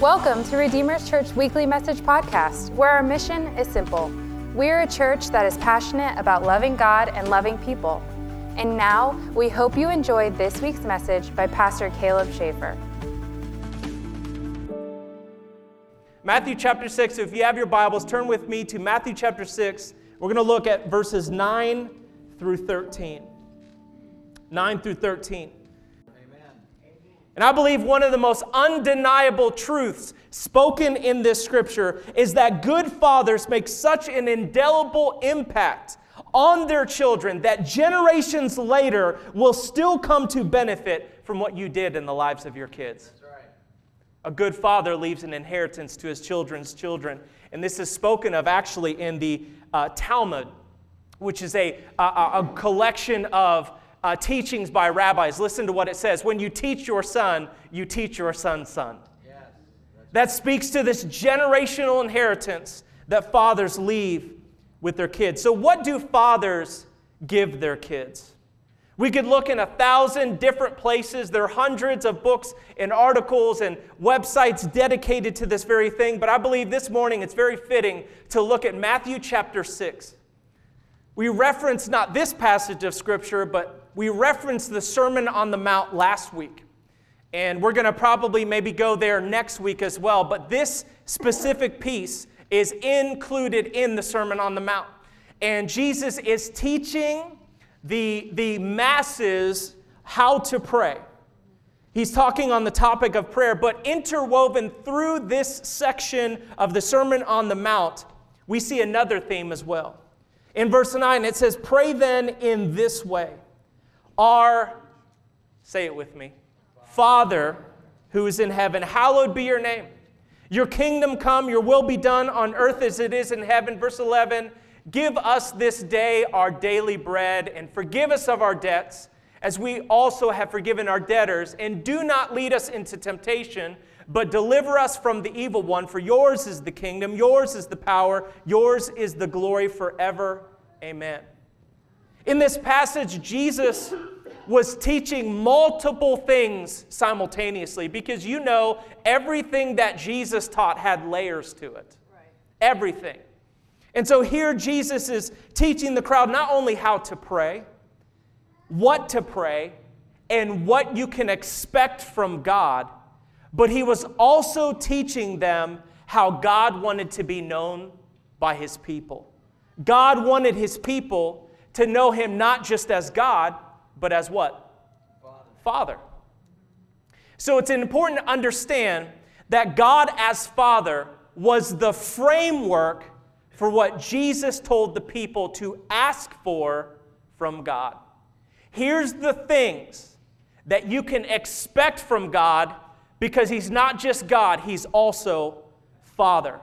Welcome to Redeemer's Church Weekly Message Podcast, where our mission is simple. We're a church that is passionate about loving God and loving people. And now, we hope you enjoyed this week's message by Pastor Caleb Schafer. Matthew chapter 6. So if you have your Bibles, turn with me to Matthew chapter 6. We're going to look at verses 9 through 13. 9 through 13. And I believe one of the most undeniable truths spoken in this scripture is that good fathers make such an indelible impact on their children that generations later will still come to benefit from what you did in the lives of your kids. A good father leaves an inheritance to his children's children. And this is spoken of actually in the uh, Talmud, which is a, a, a collection of uh, teachings by rabbis. Listen to what it says. When you teach your son, you teach your son's son. Yes. That speaks to this generational inheritance that fathers leave with their kids. So, what do fathers give their kids? We could look in a thousand different places. There are hundreds of books and articles and websites dedicated to this very thing, but I believe this morning it's very fitting to look at Matthew chapter 6. We reference not this passage of Scripture, but we referenced the Sermon on the Mount last week. And we're going to probably maybe go there next week as well. But this specific piece is included in the Sermon on the Mount. And Jesus is teaching the, the masses how to pray. He's talking on the topic of prayer, but interwoven through this section of the Sermon on the Mount, we see another theme as well. In verse 9, it says, Pray then in this way our, say it with me, Father who is in heaven, hallowed be your name. Your kingdom come, your will be done on earth as it is in heaven. Verse 11 Give us this day our daily bread, and forgive us of our debts, as we also have forgiven our debtors. And do not lead us into temptation, but deliver us from the evil one. For yours is the kingdom, yours is the power, yours is the glory forever. Amen. In this passage, Jesus was teaching multiple things simultaneously because you know everything that Jesus taught had layers to it. Right. Everything. And so here Jesus is teaching the crowd not only how to pray, what to pray, and what you can expect from God, but he was also teaching them how God wanted to be known by his people. God wanted his people to know him not just as God, but as what? Father. Father. So it's important to understand that God as Father was the framework for what Jesus told the people to ask for from God. Here's the things that you can expect from God because He's not just God, He's also Father.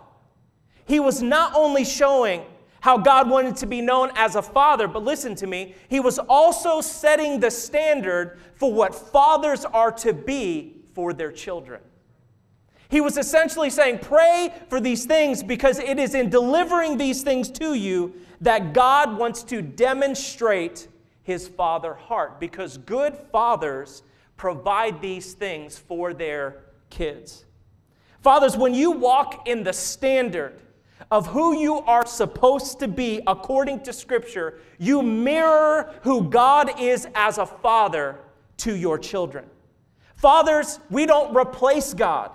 He was not only showing how God wanted to be known as a father, but listen to me, he was also setting the standard for what fathers are to be for their children. He was essentially saying, Pray for these things because it is in delivering these things to you that God wants to demonstrate his father heart because good fathers provide these things for their kids. Fathers, when you walk in the standard of who you are supposed to be according to Scripture, you mirror who God is as a father to your children. Fathers, we don't replace God,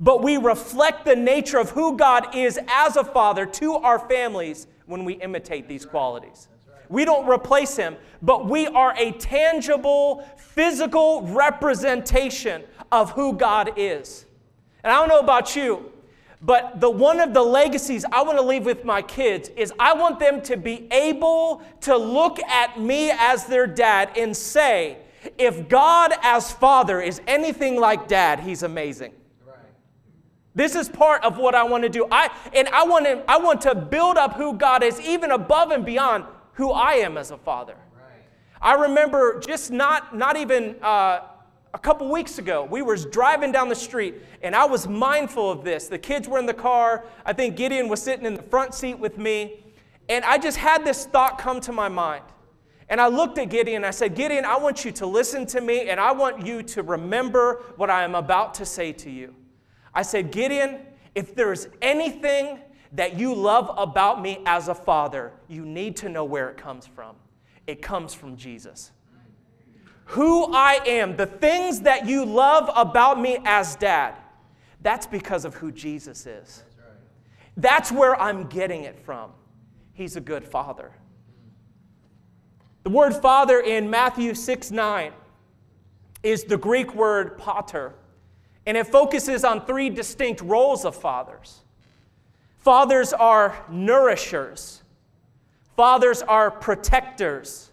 but we reflect the nature of who God is as a father to our families when we imitate these qualities. We don't replace him, but we are a tangible, physical representation of who God is. And I don't know about you, but the one of the legacies I want to leave with my kids is I want them to be able to look at me as their dad and say, if God as father is anything like dad, he's amazing. This is part of what I want to do. I and I want to I want to build up who God is even above and beyond who I am as a father. Right. I remember just not not even uh, a couple weeks ago, we were driving down the street, and I was mindful of this. The kids were in the car. I think Gideon was sitting in the front seat with me. And I just had this thought come to my mind. And I looked at Gideon and I said, Gideon, I want you to listen to me, and I want you to remember what I am about to say to you. I said, Gideon, if there's anything that you love about me as a father, you need to know where it comes from. It comes from Jesus. Who I am, the things that you love about me as dad, that's because of who Jesus is. That's where I'm getting it from. He's a good father. The word father in Matthew 6 9 is the Greek word pater, and it focuses on three distinct roles of fathers. Fathers are nourishers, fathers are protectors,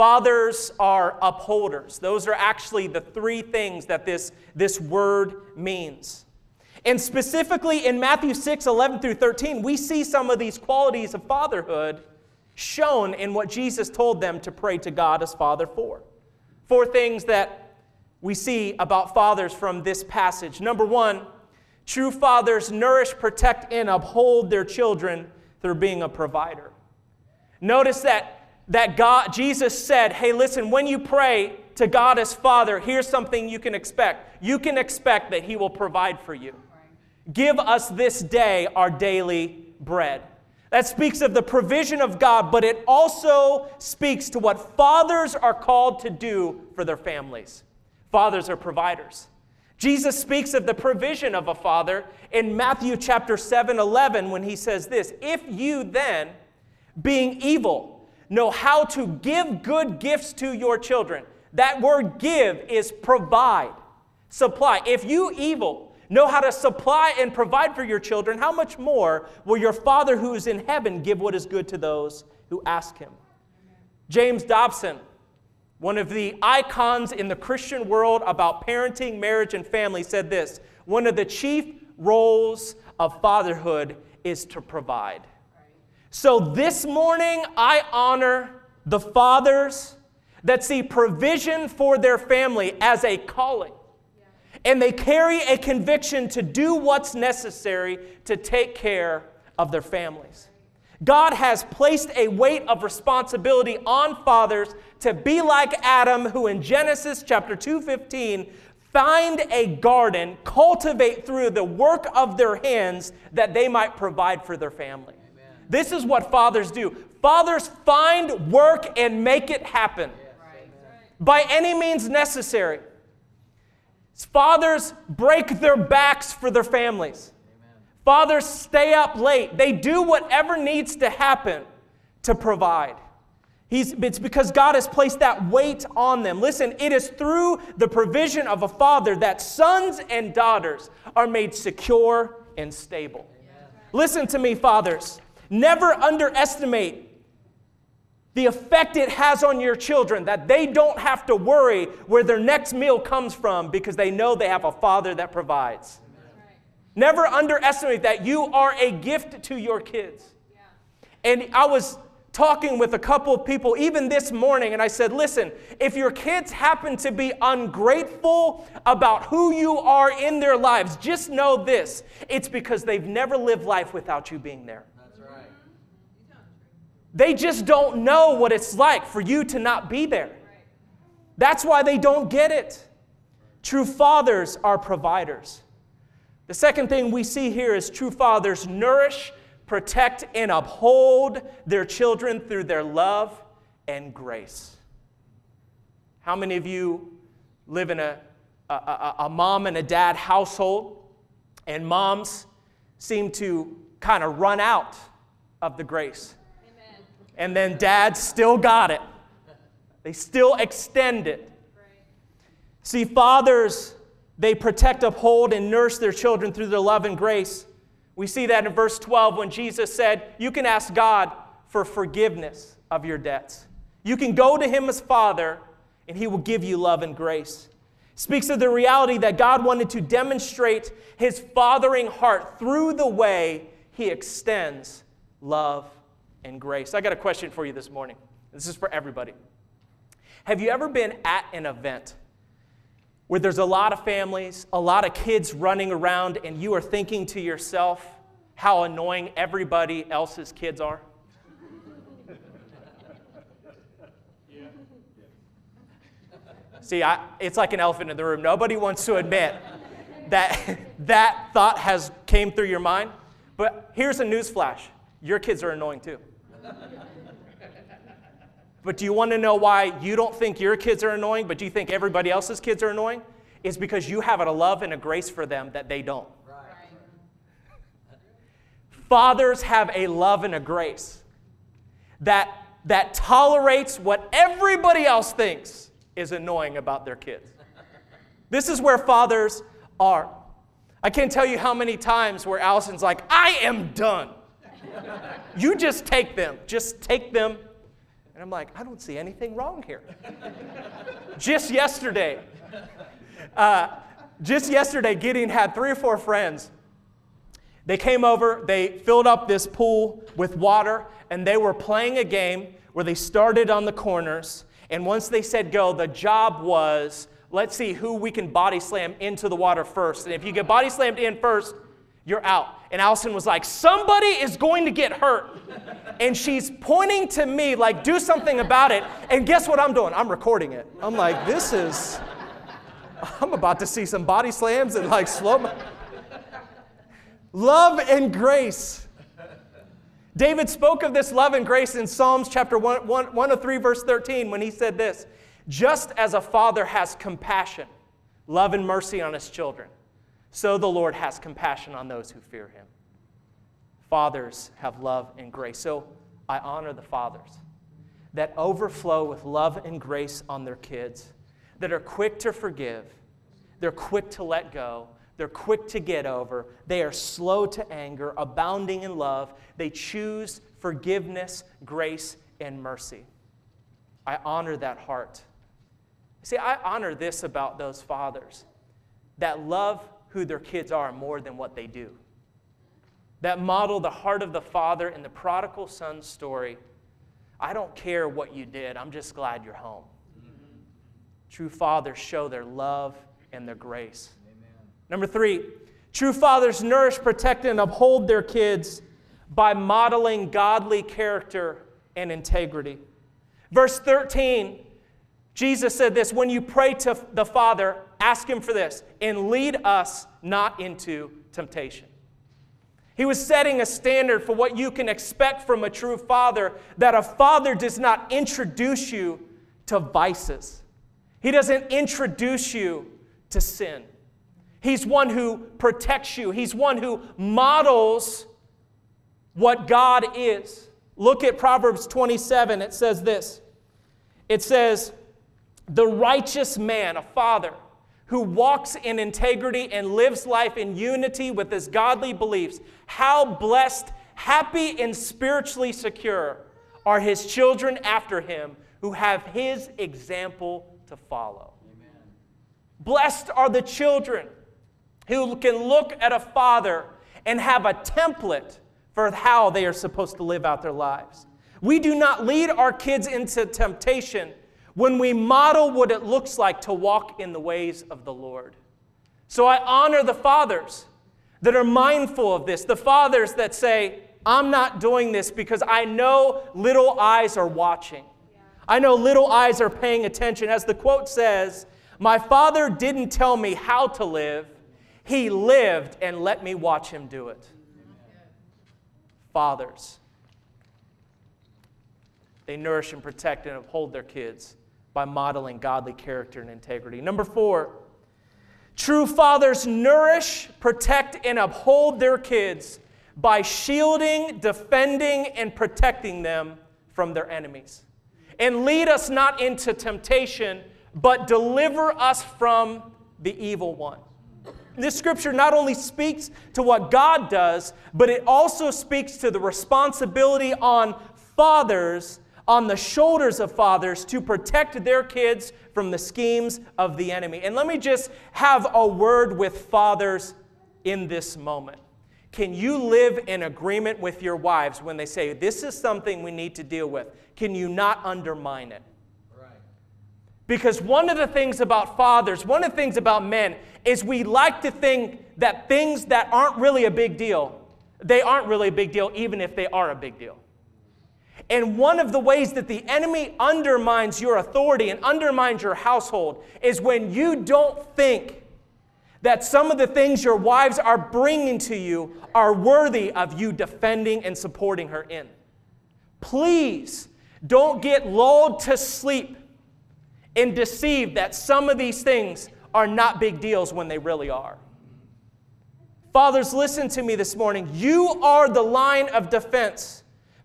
fathers are upholders. Those are actually the three things that this, this word means. And specifically in Matthew 6 11 through 13, we see some of these qualities of fatherhood shown in what Jesus told them to pray to God as Father for. Four things that we see about fathers from this passage. Number one, true fathers nourish, protect, and uphold their children through being a provider. Notice that, that God, Jesus said, hey, listen, when you pray to God as Father, here's something you can expect. You can expect that He will provide for you. Give us this day our daily bread. That speaks of the provision of God, but it also speaks to what fathers are called to do for their families. Fathers are providers. Jesus speaks of the provision of a father in Matthew chapter 7 11 when he says this If you then, being evil, know how to give good gifts to your children, that word give is provide, supply. If you evil, know how to supply and provide for your children, how much more will your Father who is in heaven give what is good to those who ask him? James Dobson, one of the icons in the Christian world about parenting, marriage, and family, said this One of the chief roles of fatherhood is to provide. So this morning, I honor the fathers that see provision for their family as a calling and they carry a conviction to do what's necessary to take care of their families. God has placed a weight of responsibility on fathers to be like Adam who in Genesis chapter 2:15 find a garden, cultivate through the work of their hands that they might provide for their family. This is what fathers do. Fathers find work and make it happen. By any means necessary. Fathers break their backs for their families. Fathers stay up late. They do whatever needs to happen to provide. He's, it's because God has placed that weight on them. Listen, it is through the provision of a father that sons and daughters are made secure and stable. Listen to me, fathers. Never underestimate the effect it has on your children that they don't have to worry where their next meal comes from because they know they have a father that provides. Never underestimate that you are a gift to your kids. And I was talking with a couple of people even this morning, and I said, Listen, if your kids happen to be ungrateful about who you are in their lives, just know this it's because they've never lived life without you being there. They just don't know what it's like for you to not be there. That's why they don't get it. True fathers are providers. The second thing we see here is true fathers nourish, protect, and uphold their children through their love and grace. How many of you live in a, a, a mom and a dad household, and moms seem to kind of run out of the grace? And then dad still got it. They still extend it. See, fathers, they protect, uphold, and nurse their children through their love and grace. We see that in verse 12 when Jesus said, You can ask God for forgiveness of your debts. You can go to Him as Father, and He will give you love and grace. Speaks of the reality that God wanted to demonstrate His fathering heart through the way He extends love and grace. I got a question for you this morning. This is for everybody. Have you ever been at an event where there's a lot of families, a lot of kids running around, and you are thinking to yourself how annoying everybody else's kids are? See, I, it's like an elephant in the room. Nobody wants to admit that that thought has came through your mind. But here's a news flash. Your kids are annoying too. But do you want to know why you don't think your kids are annoying, but do you think everybody else's kids are annoying? It's because you have a love and a grace for them that they don't. Fathers have a love and a grace that, that tolerates what everybody else thinks is annoying about their kids. This is where fathers are. I can't tell you how many times where Allison's like, I am done. you just take them. Just take them. And I'm like, I don't see anything wrong here. just yesterday, uh, just yesterday, Gideon had three or four friends they came over, they filled up this pool with water, and they were playing a game where they started on the corners. And once they said go, the job was let's see who we can body slam into the water first. And if you get body slammed in first, you're out. And Allison was like, somebody is going to get hurt. And she's pointing to me, like, do something about it. And guess what I'm doing? I'm recording it. I'm like, this is, I'm about to see some body slams and like slow. Mo- Love and grace. David spoke of this love and grace in Psalms chapter 1, 1, 103, verse 13, when he said this Just as a father has compassion, love, and mercy on his children, so the Lord has compassion on those who fear him. Fathers have love and grace. So I honor the fathers that overflow with love and grace on their kids, that are quick to forgive, they're quick to let go, they're quick to get over. They are slow to anger, abounding in love. They choose forgiveness, grace, and mercy. I honor that heart. See, I honor this about those fathers that love who their kids are more than what they do, that model the heart of the father in the prodigal son story. I don't care what you did, I'm just glad you're home. Mm-hmm. True fathers show their love and their grace. Number three, true fathers nourish, protect, and uphold their kids by modeling godly character and integrity. Verse 13, Jesus said this When you pray to the Father, ask Him for this, and lead us not into temptation. He was setting a standard for what you can expect from a true father, that a father does not introduce you to vices. He doesn't introduce you to sin. He's one who protects you, He's one who models what God is. Look at Proverbs 27. It says this It says, The righteous man, a father, who walks in integrity and lives life in unity with his godly beliefs, how blessed, happy, and spiritually secure are his children after him who have his example to follow. Amen. Blessed are the children who can look at a father and have a template for how they are supposed to live out their lives. We do not lead our kids into temptation when we model what it looks like to walk in the ways of the Lord. So I honor the fathers that are mindful of this, the fathers that say, I'm not doing this because I know little eyes are watching. I know little eyes are paying attention. As the quote says, My father didn't tell me how to live, he lived and let me watch him do it. Fathers, they nourish and protect and uphold their kids by modeling godly character and integrity. Number four, true fathers nourish, protect, and uphold their kids by shielding, defending, and protecting them from their enemies. And lead us not into temptation, but deliver us from the evil one. This scripture not only speaks to what God does, but it also speaks to the responsibility on fathers, on the shoulders of fathers, to protect their kids from the schemes of the enemy. And let me just have a word with fathers in this moment. Can you live in agreement with your wives when they say, This is something we need to deal with? Can you not undermine it? Because one of the things about fathers, one of the things about men, is we like to think that things that aren't really a big deal, they aren't really a big deal, even if they are a big deal. And one of the ways that the enemy undermines your authority and undermines your household is when you don't think that some of the things your wives are bringing to you are worthy of you defending and supporting her in. Please don't get lulled to sleep and deceived that some of these things are not big deals when they really are. Fathers, listen to me this morning. You are the line of defense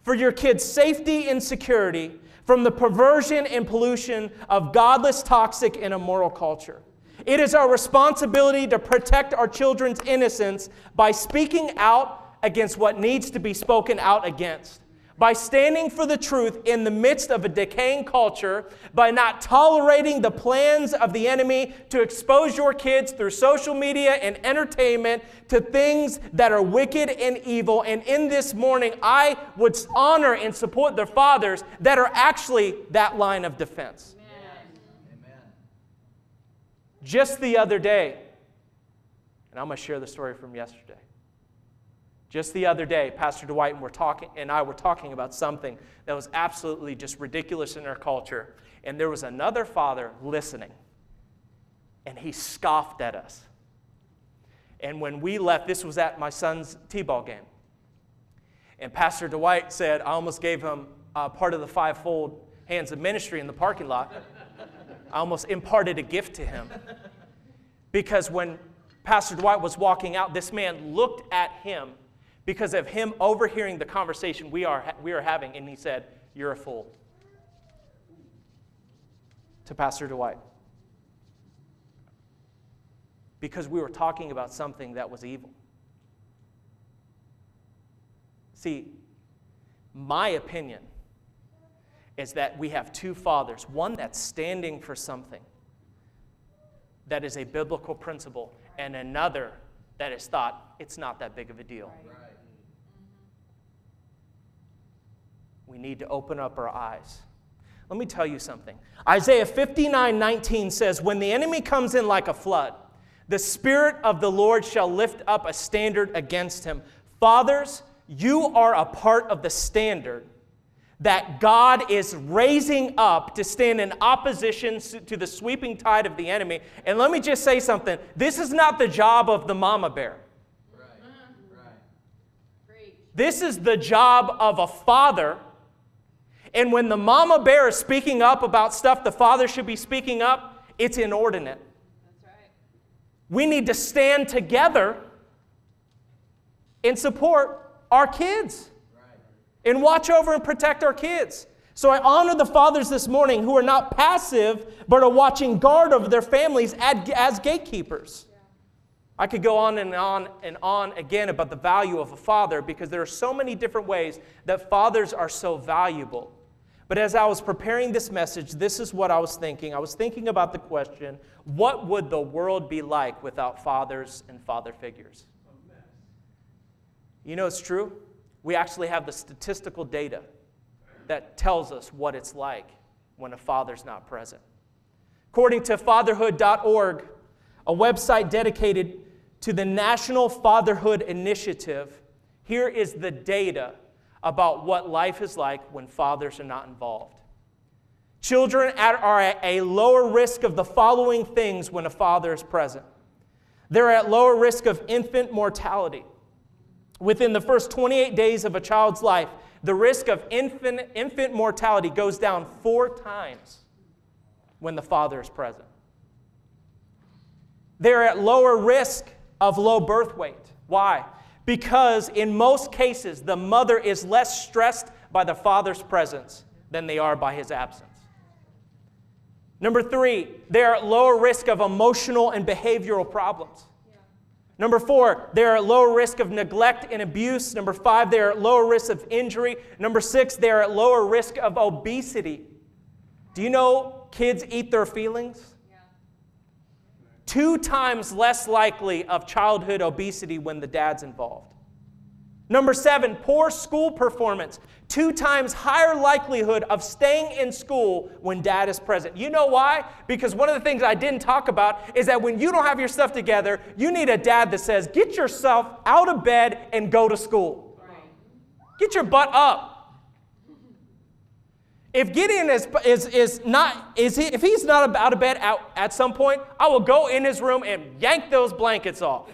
for your kids' safety and security from the perversion and pollution of godless, toxic, and immoral culture. It is our responsibility to protect our children's innocence by speaking out against what needs to be spoken out against by standing for the truth in the midst of a decaying culture, by not tolerating the plans of the enemy to expose your kids through social media and entertainment to things that are wicked and evil. And in this morning, I would honor and support the fathers that are actually that line of defense. Amen. Just the other day, and I'm going to share the story from yesterday. Just the other day, Pastor Dwight and, we're talking, and I were talking about something that was absolutely just ridiculous in our culture. And there was another father listening, and he scoffed at us. And when we left, this was at my son's T ball game. And Pastor Dwight said, I almost gave him uh, part of the fivefold hands of ministry in the parking lot. I almost imparted a gift to him. Because when Pastor Dwight was walking out, this man looked at him because of him overhearing the conversation we are, we are having, and he said, You're a fool. To Pastor Dwight. Because we were talking about something that was evil. See, my opinion is that we have two fathers one that's standing for something that is a biblical principle, and another that is thought it's not that big of a deal. Right. We need to open up our eyes. Let me tell you something. Isaiah 59 19 says, When the enemy comes in like a flood, the Spirit of the Lord shall lift up a standard against him. Fathers, you are a part of the standard that God is raising up to stand in opposition to the sweeping tide of the enemy. And let me just say something this is not the job of the mama bear. Right. Right. This is the job of a father and when the mama bear is speaking up about stuff the father should be speaking up, it's inordinate. Right. We need to stand together and support our kids and watch over and protect our kids. So I honor the fathers this morning who are not passive, but are watching guard over their families as gatekeepers. I could go on and on and on again about the value of a father because there are so many different ways that fathers are so valuable. But as I was preparing this message, this is what I was thinking. I was thinking about the question what would the world be like without fathers and father figures? You know, it's true. We actually have the statistical data that tells us what it's like when a father's not present. According to fatherhood.org, a website dedicated to the National Fatherhood Initiative, here is the data about what life is like when fathers are not involved. Children are at a lower risk of the following things when a father is present. They're at lower risk of infant mortality. Within the first 28 days of a child's life, the risk of infant, infant mortality goes down four times when the father is present. They're at lower risk of low birth weight. Why? Because in most cases, the mother is less stressed by the father's presence than they are by his absence. Number three, they are at lower risk of emotional and behavioral problems. Number four, they are at lower risk of neglect and abuse. Number five, they are at lower risk of injury. Number six, they are at lower risk of obesity. Do you know kids eat their feelings? Two times less likely of childhood obesity when the dad's involved. Number seven, poor school performance. Two times higher likelihood of staying in school when dad is present. You know why? Because one of the things I didn't talk about is that when you don't have your stuff together, you need a dad that says, Get yourself out of bed and go to school. Get your butt up. If Gideon is, is, is not, is he, if he's not out of bed at some point, I will go in his room and yank those blankets off.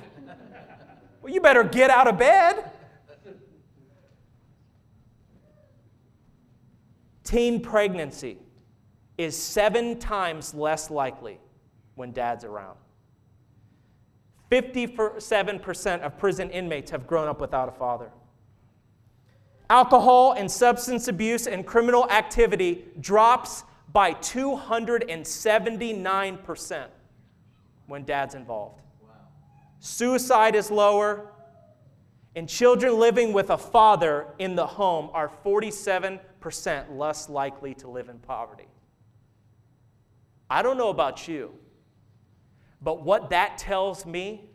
Well, you better get out of bed. Teen pregnancy is seven times less likely when dad's around. 57% of prison inmates have grown up without a father. Alcohol and substance abuse and criminal activity drops by 279% when dad's involved. Suicide is lower, and children living with a father in the home are 47% less likely to live in poverty. I don't know about you, but what that tells me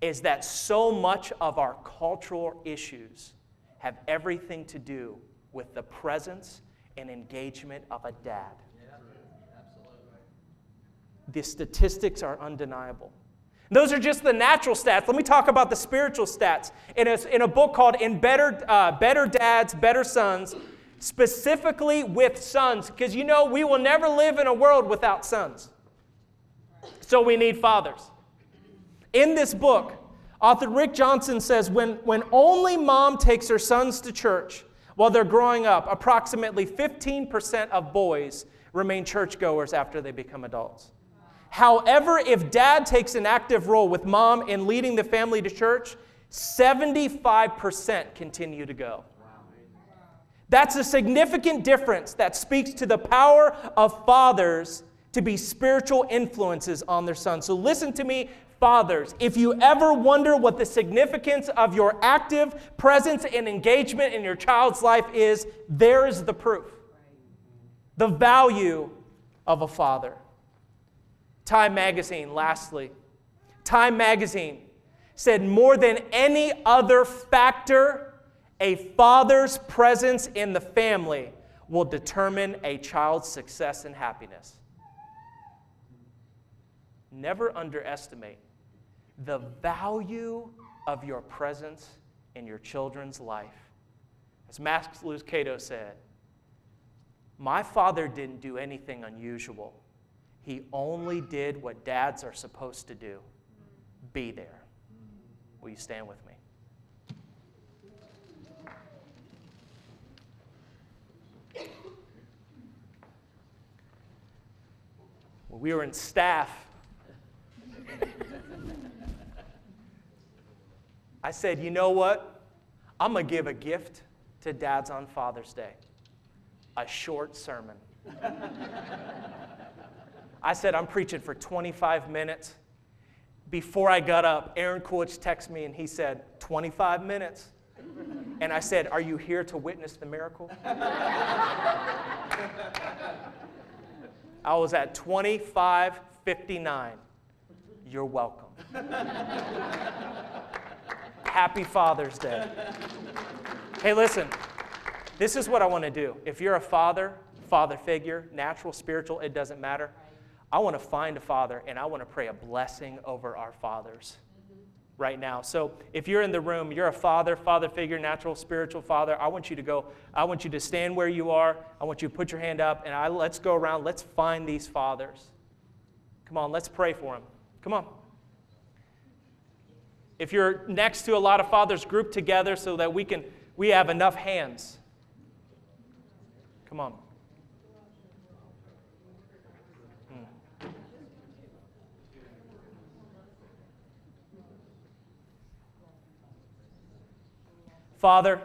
is that so much of our cultural issues have everything to do with the presence and engagement of a dad. The statistics are undeniable. Those are just the natural stats. Let me talk about the spiritual stats. In a, in a book called In Better, uh, Better Dads, Better Sons, specifically with sons, because you know we will never live in a world without sons. So we need fathers. In this book, author Rick Johnson says when, when only mom takes her sons to church while they're growing up, approximately 15% of boys remain churchgoers after they become adults. However, if dad takes an active role with mom in leading the family to church, 75% continue to go. That's a significant difference that speaks to the power of fathers to be spiritual influences on their sons. So listen to me, fathers. If you ever wonder what the significance of your active presence and engagement in your child's life is, there is the proof. The value of a father. Time Magazine, lastly. Time Magazine said more than any other factor a father's presence in the family will determine a child's success and happiness. Never underestimate the value of your presence in your children's life. As Max Lucado said, my father didn't do anything unusual. He only did what dads are supposed to do be there. Will you stand with me? When we were in staff, I said, you know what? I'm going to give a gift to dads on Father's Day a short sermon. I said, I'm preaching for 25 minutes. Before I got up, Aaron Coolidge texted me and he said, 25 minutes. And I said, Are you here to witness the miracle? I was at 2559. You're welcome. Happy Father's Day. Hey, listen, this is what I want to do. If you're a father, father figure, natural, spiritual, it doesn't matter. I want to find a father and I want to pray a blessing over our fathers right now. So if you're in the room, you're a father, father figure, natural, spiritual father, I want you to go, I want you to stand where you are. I want you to put your hand up and I, let's go around. Let's find these fathers. Come on, let's pray for them. Come on. If you're next to a lot of fathers, group together so that we can we have enough hands. Come on. Hmm. Father,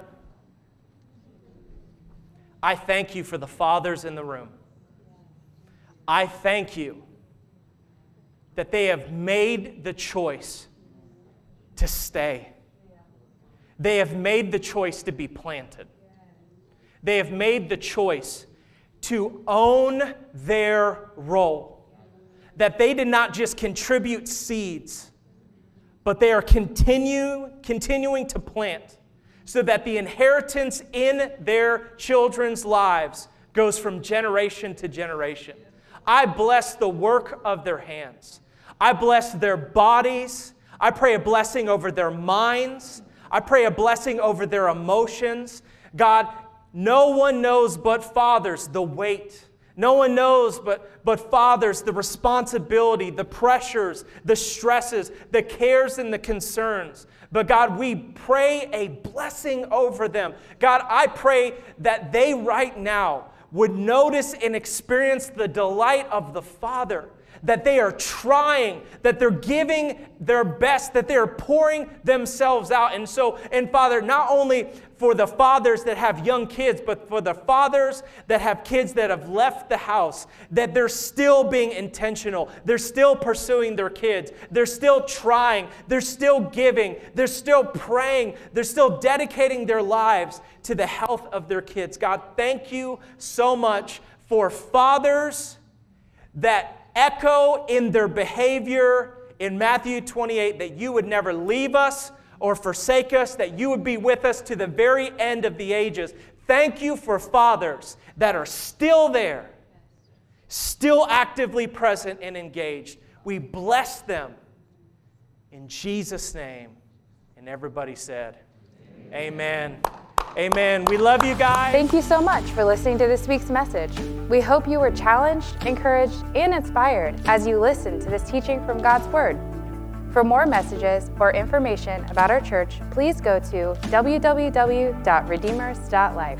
I thank you for the fathers in the room. I thank you that they have made the choice to stay. They have made the choice to be planted. They have made the choice to own their role. That they did not just contribute seeds, but they are continue, continuing to plant so that the inheritance in their children's lives goes from generation to generation. I bless the work of their hands. I bless their bodies. I pray a blessing over their minds. I pray a blessing over their emotions. God, No one knows but fathers the weight. No one knows but, but fathers the responsibility, the pressures, the stresses, the cares, and the concerns. But God, we pray a blessing over them. God, I pray that they right now would notice and experience the delight of the Father that they are trying, that they're giving their best, that they are pouring themselves out. And so, and Father, not only for the fathers that have young kids, but for the fathers that have kids that have left the house, that they're still being intentional. They're still pursuing their kids. They're still trying. They're still giving. They're still praying. They're still dedicating their lives to the health of their kids. God, thank you so much for fathers that echo in their behavior in Matthew 28 that you would never leave us or forsake us, that you would be with us to the very end of the ages. Thank you for fathers that are still there, still actively present and engaged. We bless them in Jesus' name. And everybody said, Amen. Amen. Amen. We love you guys. Thank you so much for listening to this week's message. We hope you were challenged, encouraged, and inspired as you listened to this teaching from God's Word. For more messages or information about our church, please go to www.redeemers.life.